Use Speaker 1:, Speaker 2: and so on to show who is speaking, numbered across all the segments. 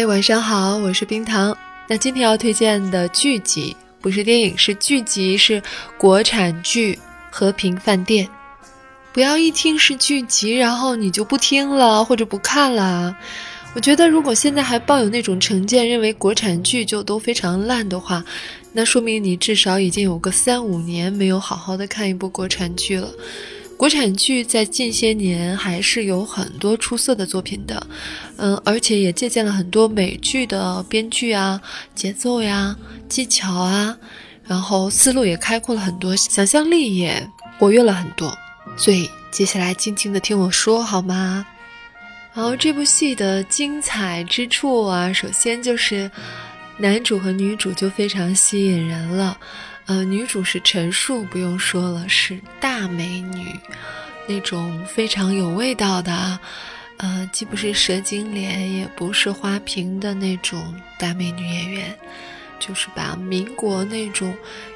Speaker 1: 嗨，晚上好，我是冰糖。那今天要推荐的剧集不是电影，是剧集，是国产剧《和平饭店》。不要一听是剧集，然后你就不听了或者不看了。我觉得，如果现在还抱有那种成见，认为国产剧就都非常烂的话，那说明你至少已经有个三五年没有好好的看一部国产剧了。国产剧在近些年还是有很多出色的作品的，嗯，而且也借鉴了很多美剧的编剧啊、节奏呀、技巧啊，然后思路也开阔了很多，想象力也活跃了很多。所以接下来静静的听我说好吗？然后这部戏的精彩之处啊，首先就是男主和女主就非常吸引人了。呃，女主是陈数，不用说了，是大美女，那种非常有味道的，呃，既不是蛇精脸，也不是花瓶的那种大美女演员，就是把民国那种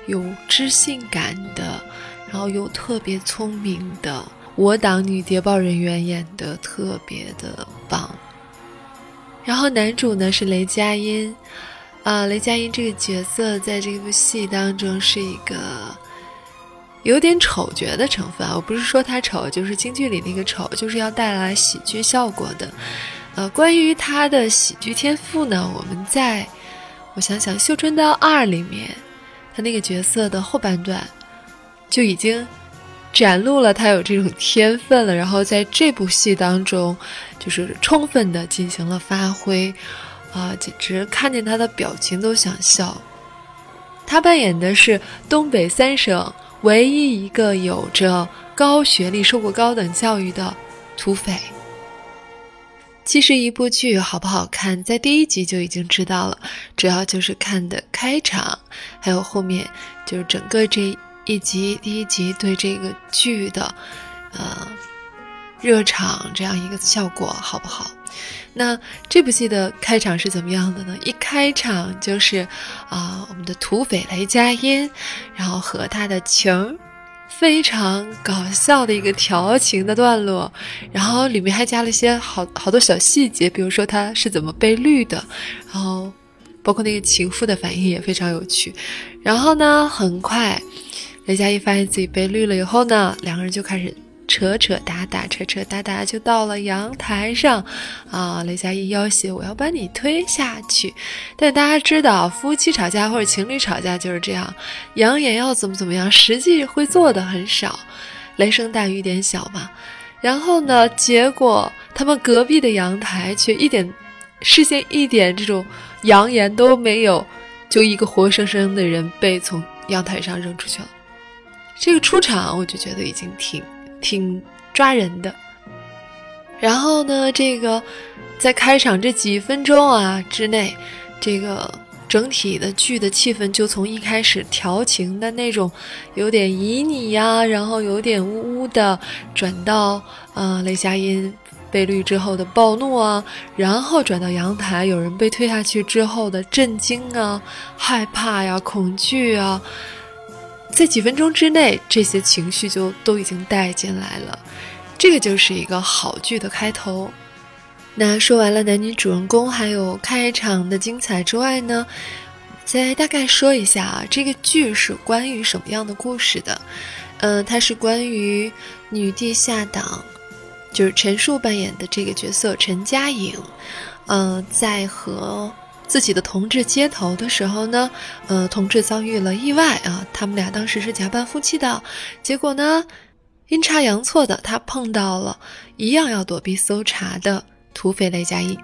Speaker 1: 有知性感的，然后又特别聪明的我党女谍报人员演得特别的棒。然后男主呢是雷佳音。啊，雷佳音这个角色在这部戏当中是一个有点丑角的成分啊。我不是说他丑，就是京剧里那个丑，就是要带来喜剧效果的。呃，关于他的喜剧天赋呢，我们在我想想，《绣春刀二》里面，他那个角色的后半段就已经展露了他有这种天分了。然后在这部戏当中，就是充分的进行了发挥。啊，简直看见他的表情都想笑。他扮演的是东北三省唯一一个有着高学历、受过高等教育的土匪。其实一部剧好不好看，在第一集就已经知道了，主要就是看的开场，还有后面就是整个这一集第一集对这个剧的，呃。热场这样一个效果好不好？那这部戏的开场是怎么样的呢？一开场就是啊，我们的土匪雷佳音，然后和他的情儿，非常搞笑的一个调情的段落，然后里面还加了一些好好多小细节，比如说他是怎么被绿的，然后包括那个情妇的反应也非常有趣。然后呢，很快雷佳音发现自己被绿了以后呢，两个人就开始。扯扯打打，扯扯打打，就到了阳台上，啊！雷佳音要挟我要把你推下去，但大家知道，夫妻吵架或者情侣吵架就是这样，扬言要怎么怎么样，实际会做的很少，雷声大雨点小嘛。然后呢，结果他们隔壁的阳台却一点事先一点这种扬言都没有，就一个活生生的人被从阳台上扔出去了。这个出场我就觉得已经挺。挺抓人的，然后呢，这个在开场这几分钟啊之内，这个整体的剧的气氛就从一开始调情的那种有点旖旎呀，然后有点呜呜的，转到呃雷佳音被绿之后的暴怒啊，然后转到阳台有人被推下去之后的震惊啊、害怕呀、恐惧啊。在几分钟之内，这些情绪就都已经带进来了，这个就是一个好剧的开头。那说完了男女主人公还有开场的精彩之外呢，再大概说一下啊，这个剧是关于什么样的故事的？嗯，它是关于女帝下党，就是陈数扮演的这个角色陈佳颖，嗯，在和。自己的同志接头的时候呢，呃，同志遭遇了意外啊，他们俩当时是假扮夫妻的，结果呢，阴差阳错的，他碰到了一样要躲避搜查的土匪雷佳音，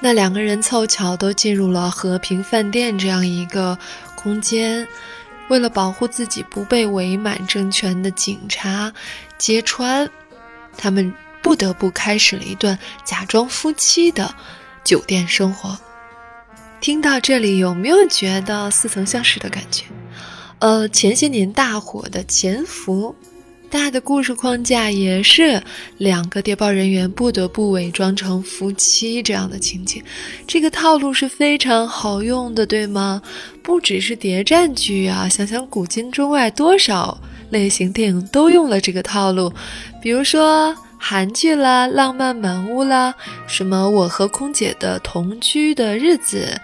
Speaker 1: 那两个人凑巧都进入了和平饭店这样一个空间，为了保护自己不被伪满政权的警察揭穿，他们不得不开始了一段假装夫妻的酒店生活。听到这里，有没有觉得似曾相识的感觉？呃，前些年大火的《潜伏》，大的故事框架也是两个谍报人员不得不伪装成夫妻这样的情节，这个套路是非常好用的，对吗？不只是谍战剧啊，想想古今中外多少类型电影都用了这个套路，比如说。韩剧啦、浪漫满屋啦，什么我和空姐的同居的日子。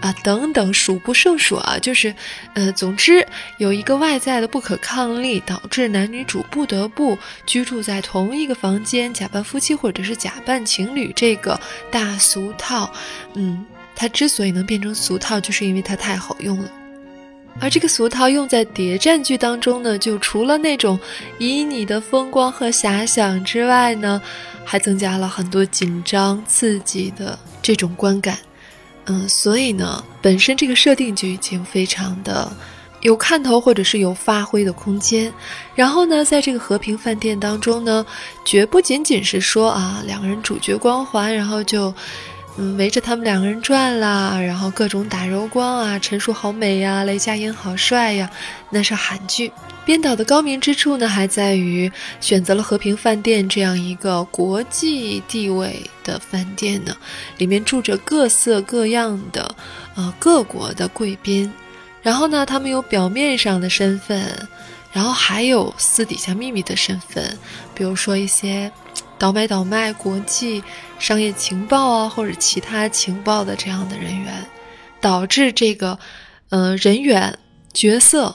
Speaker 1: 啊，等等，数不胜数啊！就是，呃，总之有一个外在的不可抗力，导致男女主不得不居住在同一个房间，假扮夫妻或者是假扮情侣，这个大俗套。嗯，它之所以能变成俗套，就是因为它太好用了。而这个俗套用在谍战剧当中呢，就除了那种旖旎的风光和遐想之外呢，还增加了很多紧张刺激的这种观感。嗯，所以呢，本身这个设定就已经非常的有看头，或者是有发挥的空间。然后呢，在这个和平饭店当中呢，绝不仅仅是说啊，两个人主角光环，然后就。嗯，围着他们两个人转啦，然后各种打柔光啊，陈数好美呀，雷佳音好帅呀，那是韩剧。编导的高明之处呢，还在于选择了和平饭店这样一个国际地位的饭店呢，里面住着各色各样的，呃，各国的贵宾。然后呢，他们有表面上的身份，然后还有私底下秘密的身份，比如说一些。倒买倒卖国际商业情报啊，或者其他情报的这样的人员，导致这个，呃，人员角色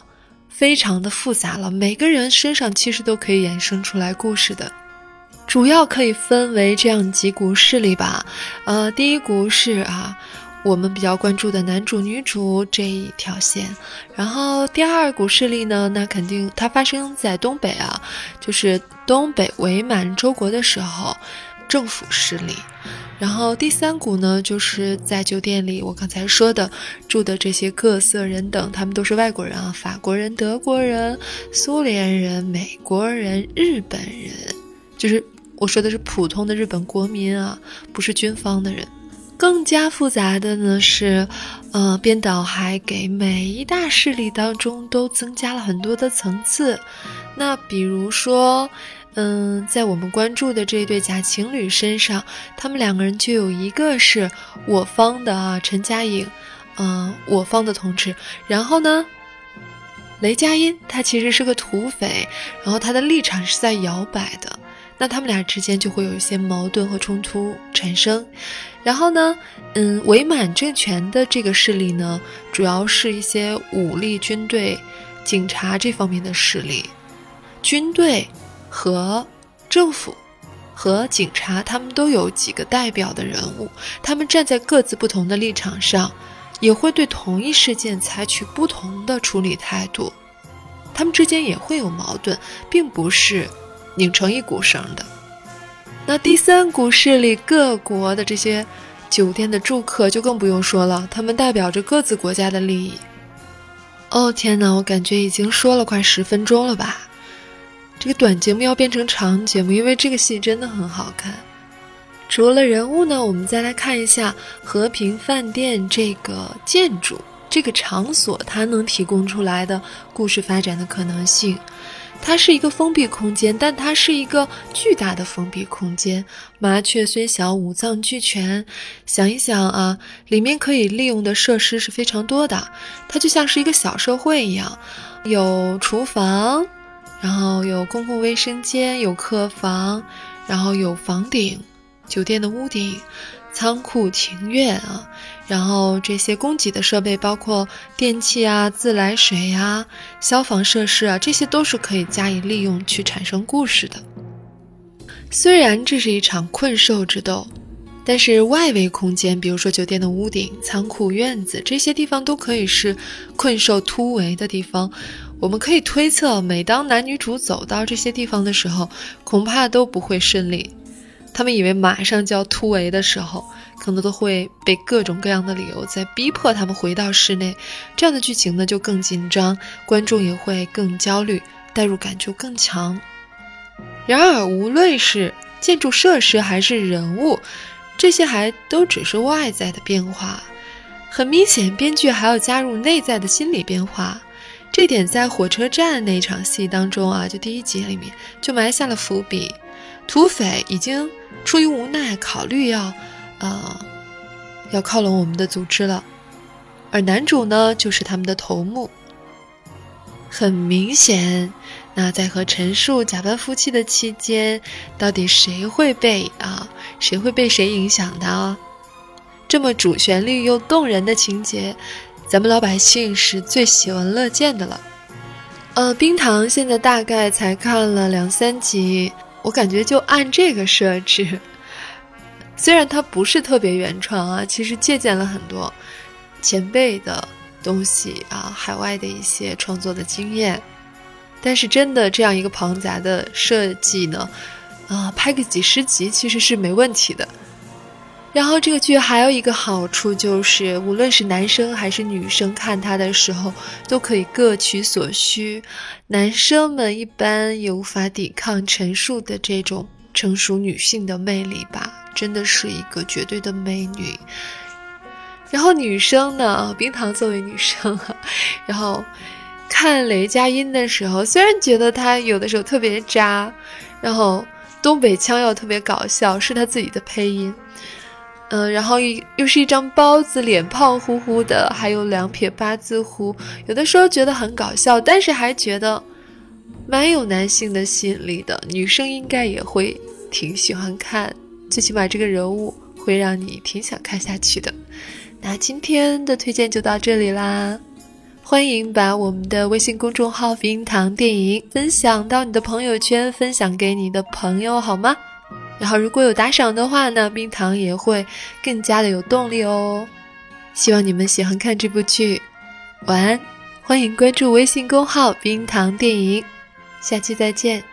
Speaker 1: 非常的复杂了。每个人身上其实都可以衍生出来故事的，主要可以分为这样几股势力吧。呃，第一股是啊。我们比较关注的男主女主这一条线，然后第二股势力呢，那肯定它发生在东北啊，就是东北伪满洲国的时候，政府势力。然后第三股呢，就是在酒店里我刚才说的住的这些各色人等，他们都是外国人啊，法国人、德国人、苏联人、美国人、日本人，就是我说的是普通的日本国民啊，不是军方的人。更加复杂的呢是，呃，编导还给每一大势力当中都增加了很多的层次。那比如说，嗯，在我们关注的这对假情侣身上，他们两个人就有一个是我方的啊，陈佳颖，嗯，我方的同志。然后呢，雷佳音他其实是个土匪，然后他的立场是在摇摆的。那他们俩之间就会有一些矛盾和冲突产生，然后呢，嗯，伪满政权的这个势力呢，主要是一些武力、军队、警察这方面的势力，军队和政府和警察，他们都有几个代表的人物，他们站在各自不同的立场上，也会对同一事件采取不同的处理态度，他们之间也会有矛盾，并不是。拧成一股绳的，那第三股势力各国的这些酒店的住客就更不用说了，他们代表着各自国家的利益。哦天哪，我感觉已经说了快十分钟了吧？这个短节目要变成长节目，因为这个戏真的很好看。除了人物呢，我们再来看一下和平饭店这个建筑、这个场所，它能提供出来的故事发展的可能性。它是一个封闭空间，但它是一个巨大的封闭空间。麻雀虽小，五脏俱全。想一想啊，里面可以利用的设施是非常多的。它就像是一个小社会一样，有厨房，然后有公共卫生间，有客房，然后有房顶，酒店的屋顶。仓库、庭院啊，然后这些供给的设备包括电器啊、自来水呀、消防设施啊，这些都是可以加以利用去产生故事的。虽然这是一场困兽之斗，但是外围空间，比如说酒店的屋顶、仓库、院子这些地方，都可以是困兽突围的地方。我们可以推测，每当男女主走到这些地方的时候，恐怕都不会顺利。他们以为马上就要突围的时候，可能都会被各种各样的理由在逼迫他们回到室内，这样的剧情呢就更紧张，观众也会更焦虑，代入感就更强。然而，无论是建筑设施还是人物，这些还都只是外在的变化。很明显，编剧还要加入内在的心理变化，这点在火车站那场戏当中啊，就第一集里面就埋下了伏笔。土匪已经。出于无奈，考虑要，呃，要靠拢我们的组织了，而男主呢，就是他们的头目。很明显，那在和陈数假扮夫妻的期间，到底谁会被啊？谁会被谁影响的？这么主旋律又动人的情节，咱们老百姓是最喜闻乐见的了。呃，冰糖现在大概才看了两三集，我感觉就按这个设置，虽然它不是特别原创啊，其实借鉴了很多前辈的。东西啊，海外的一些创作的经验，但是真的这样一个庞杂的设计呢，啊，拍个几十集其实是没问题的。然后这个剧还有一个好处就是，无论是男生还是女生看它的时候，都可以各取所需。男生们一般也无法抵抗陈数的这种成熟女性的魅力吧，真的是一个绝对的美女。然后女生呢，冰糖作为女生，然后看雷佳音的时候，虽然觉得她有的时候特别渣，然后东北腔又特别搞笑，是她自己的配音，嗯，然后又又是一张包子脸，胖乎乎的，还有两撇八字胡，有的时候觉得很搞笑，但是还觉得蛮有男性的吸引力的，女生应该也会挺喜欢看，最起码这个人物会让你挺想看下去的。那今天的推荐就到这里啦，欢迎把我们的微信公众号“冰糖电影”分享到你的朋友圈，分享给你的朋友好吗？然后如果有打赏的话呢，冰糖也会更加的有动力哦。希望你们喜欢看这部剧，晚安，欢迎关注微信公号“冰糖电影”，下期再见。